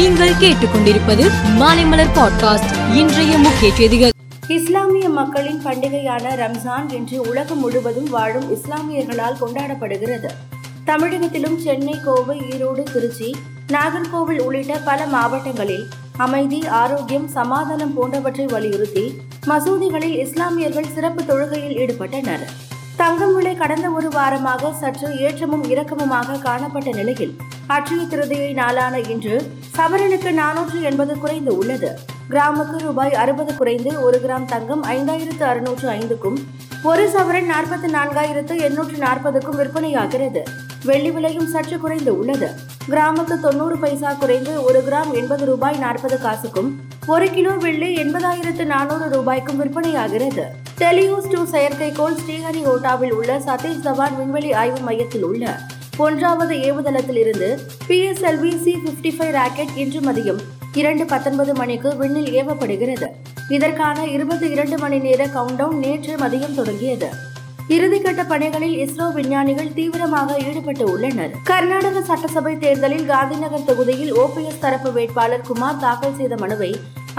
நீங்கள் கேட்டுக்கொண்டிருப்பது மாலைமலர் பாட்காஸ்ட். இன்றைய முக்கிய செய்திகள். இஸ்லாமிய மக்களின் பண்டிகையான ரம்ஜான் இன்று உலகம் முழுவதும் வாழும் இஸ்லாமியர்களால் கொண்டாடப்படுகிறது. தமிழகத்திலும் சென்னை கோவை ஈரோடு திருச்சி நாகர்கோவில் உள்ளிட்ட பல மாவட்டங்களில் அமைதி ஆரோக்கியம் சமாதானம் போன்றவற்றை வலியுறுத்தி மசூதிகளில் இஸ்லாமியர்கள் சிறப்பு தொழுகையில் ஈடுபட்டனர். தங்கம் விலை கடந்த ஒரு வாரமாக சற்று ஏற்றமும் இறக்கமுமாக காணப்பட்ட நிலையில் அட்சய திருதியை நாளான இன்று சவரனுக்கு நானூற்று எண்பது குறைந்து உள்ளது. கிராமுக்கு ரூபாய் அறுபது குறைந்து ஒரு கிராம் தங்கம் ஐந்தாயிரத்து அறுநூற்று ஐந்துக்கும் ஒரு சவரன் நாற்பத்தி நான்காயிரத்து எண்ணூற்று நாற்பதுக்கும் விற்பனையாகிறது. வெள்ளி விலையும் சற்று குறைந்து உள்ளது. கிராமுக்கு தொண்ணூறு பைசா குறைந்து ஒரு கிராம் எண்பது ரூபாய் நாற்பது காசுக்கும் ஒரு கிலோ வெள்ளி எண்பதாயிரத்து நானூறு ரூபாய்க்கும் விற்பனையாகிறது. டெலியூஸ் டூ செயற்கைக்கோள் ஸ்ரீஹரிகோட்டாவில் உள்ள சதீஷ் தவான் விண்வெளி ஆய்வு மையத்தில் உள்ள ஒன்றாவது ஏவுதளத்தில் இருந்து PSLV C fifty five rocket இன்று மதியம் இரண்டு பத்தொன்பது மணிக்கு விண்ணில் ஏவப்படுகிறது. இதற்கான இருபத்தி இரண்டு மணி நேர கவுண்டவுன் நேற்று மதியம் தொடங்கியது. இறுதிக்கட்ட பணிகளில் இஸ்ரோ விஞ்ஞானிகள் தீவிரமாக ஈடுபட்டு உள்ளனர். கர்நாடக சட்டசபை தேர்தலில் காந்திநகர் தொகுதியில் ஓபிஎஸ் தரப்பு வேட்பாளர் குமார் தாக்கல் செய்த மனுவை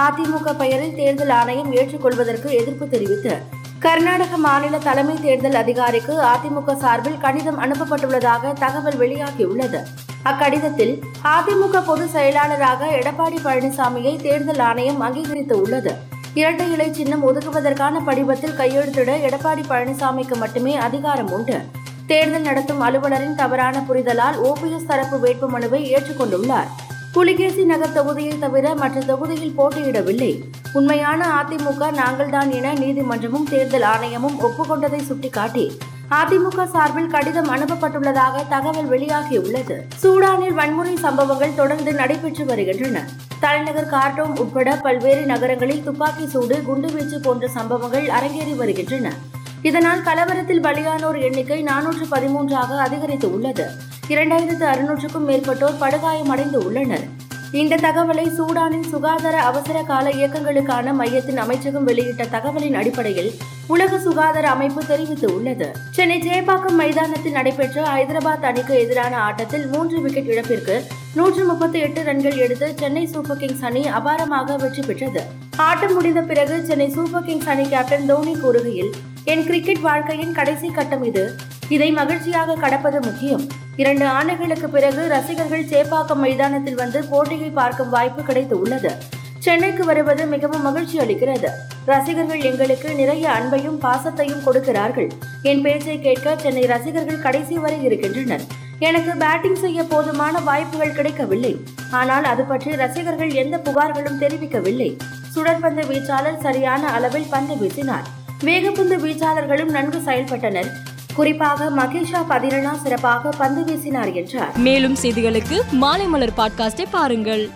அதிமுக பெயரில் தேர்தல் ஆணையம் ஏற்றுக்கொள்வதற்கு எதிர்ப்பு தெரிவித்து கர்நாடக மாநில தலைமை தேர்தல் அதிகாரிக்கு அதிமுக சார்பில் கடிதம் அனுப்பப்பட்டுள்ளதாக தகவல் வெளியாகியுள்ளது. அக்கடிதத்தில் அதிமுக பொதுச் செயலாளராக எடப்பாடி பழனிசாமியை தேர்தல் ஆணையம் அங்கீகரித்து உள்ளது இரட்டை இலை சின்னம் ஒதுக்குவதற்கான படிவத்தில் கையெழுத்திட எடப்பாடி பழனிசாமிக்கு மட்டுமே அதிகாரம் உண்டு. தேர்தல் நடத்தும் அலுவலரின் தவறான புரிதலால் ஓபிஎஸ் தரப்பு வேட்புமனுவை ஏற்றுக்கொண்டுள்ளார். புலிகேசி நகர் தொகுதியை தவிர மற்ற தொகுதியில் போட்டியிடவில்லை. உண்மையான அதிமுக நாங்கள்தான் என நீதிமன்றமும் தேர்தல் ஆணையமும் ஒப்புக்கொண்டதை சுட்டிக்காட்டி அதிமுக சார்பில் கடிதம் அனுப்பப்பட்டுள்ளதாக தகவல் வெளியாகியுள்ளது. சூடானில் வன்முறை சம்பவங்கள் தொடர்ந்து நடைபெற்று வருகின்றன. தலைநகர் கார்டோம் உட்பட பல்வேறு நகரங்களில் துப்பாக்கி சூடு குண்டுவீச்சு போன்ற சம்பவங்கள் அரங்கேறி வருகின்றன. இதனால் கலவரத்தில் பலியானோர் எண்ணிக்கை நானூற்று பதிமூன்றாக அதிகரித்து உள்ளது. இரண்டாயிரத்து அறுநூற்றுக்கும் மேற்பட்டோர் படுகாயமடைந்து உள்ளனர். இந்த தகவலை சூடானின் சுகாதார அவசர கால இயக்கங்களுக்கான மையத்தின் அமைச்சகம் வெளியிட்ட தகவலின் அடிப்படையில் உலக சுகாதார அமைப்பு தெரிவித்து உள்ளது. சென்னை ஜெயபாக்கம் மைதானத்தில் நடைபெற்ற ஹைதராபாத் அணிக்கு எதிரான ஆட்டத்தில் மூன்று விக்கெட் இழப்பிற்கு நூற்று முப்பத்தி எட்டு ரன்கள் எடுத்து சென்னை சூப்பர் கிங்ஸ் அணி அபாரமாக வெற்றி பெற்றது. ஆட்டம் முடிந்த பிறகு சென்னை சூப்பர் கிங்ஸ் அணி கேப்டன் தோனி கூறுகையில் என் கிரிக்கெட் வாழ்க்கையின் கடைசி கட்டம் இது. இதை மகிழ்ச்சியாக கடப்பது முக்கியம். இரண்டு ஆண்டுகளுக்கு பிறகு ரசிகர்கள் சேப்பாக்கம் மைதானத்தில் வந்து போட்டியை பார்க்கும் வாய்ப்பு கிடைத்து உள்ளது சென்னைக்கு வருவது மிகவும் மகிழ்ச்சி அளிக்கிறது. ரசிகர்கள் எங்களுக்கு நிறைய அன்பையும் பாசத்தையும் கொடுக்கிறார்கள். என் பேச்சை கேட்க சென்னை ரசிகர்கள் கடைசி வரை இருக்கின்றனர். எனக்கு பேட்டிங் செய்ய போதுமான வாய்ப்புகள் கிடைக்கவில்லை. ஆனால் அது பற்றி ரசிகர்கள் எந்த புகார்களும் தெரிவிக்கவில்லை. சுடற்பந்து வீச்சாளர் சரியான அளவில் பந்து வீசினார். வேகப்பந்து வீச்சாளர்களும் நன்கு செயல்பட்டனர். குறிப்பாக மகேஷா பதிரனா சிறப்பாக பந்து வீசினார் என்றார். மேலும் செய்திகளுக்கு மாலை மலர் பாட்காஸ்டை பாருங்கள்.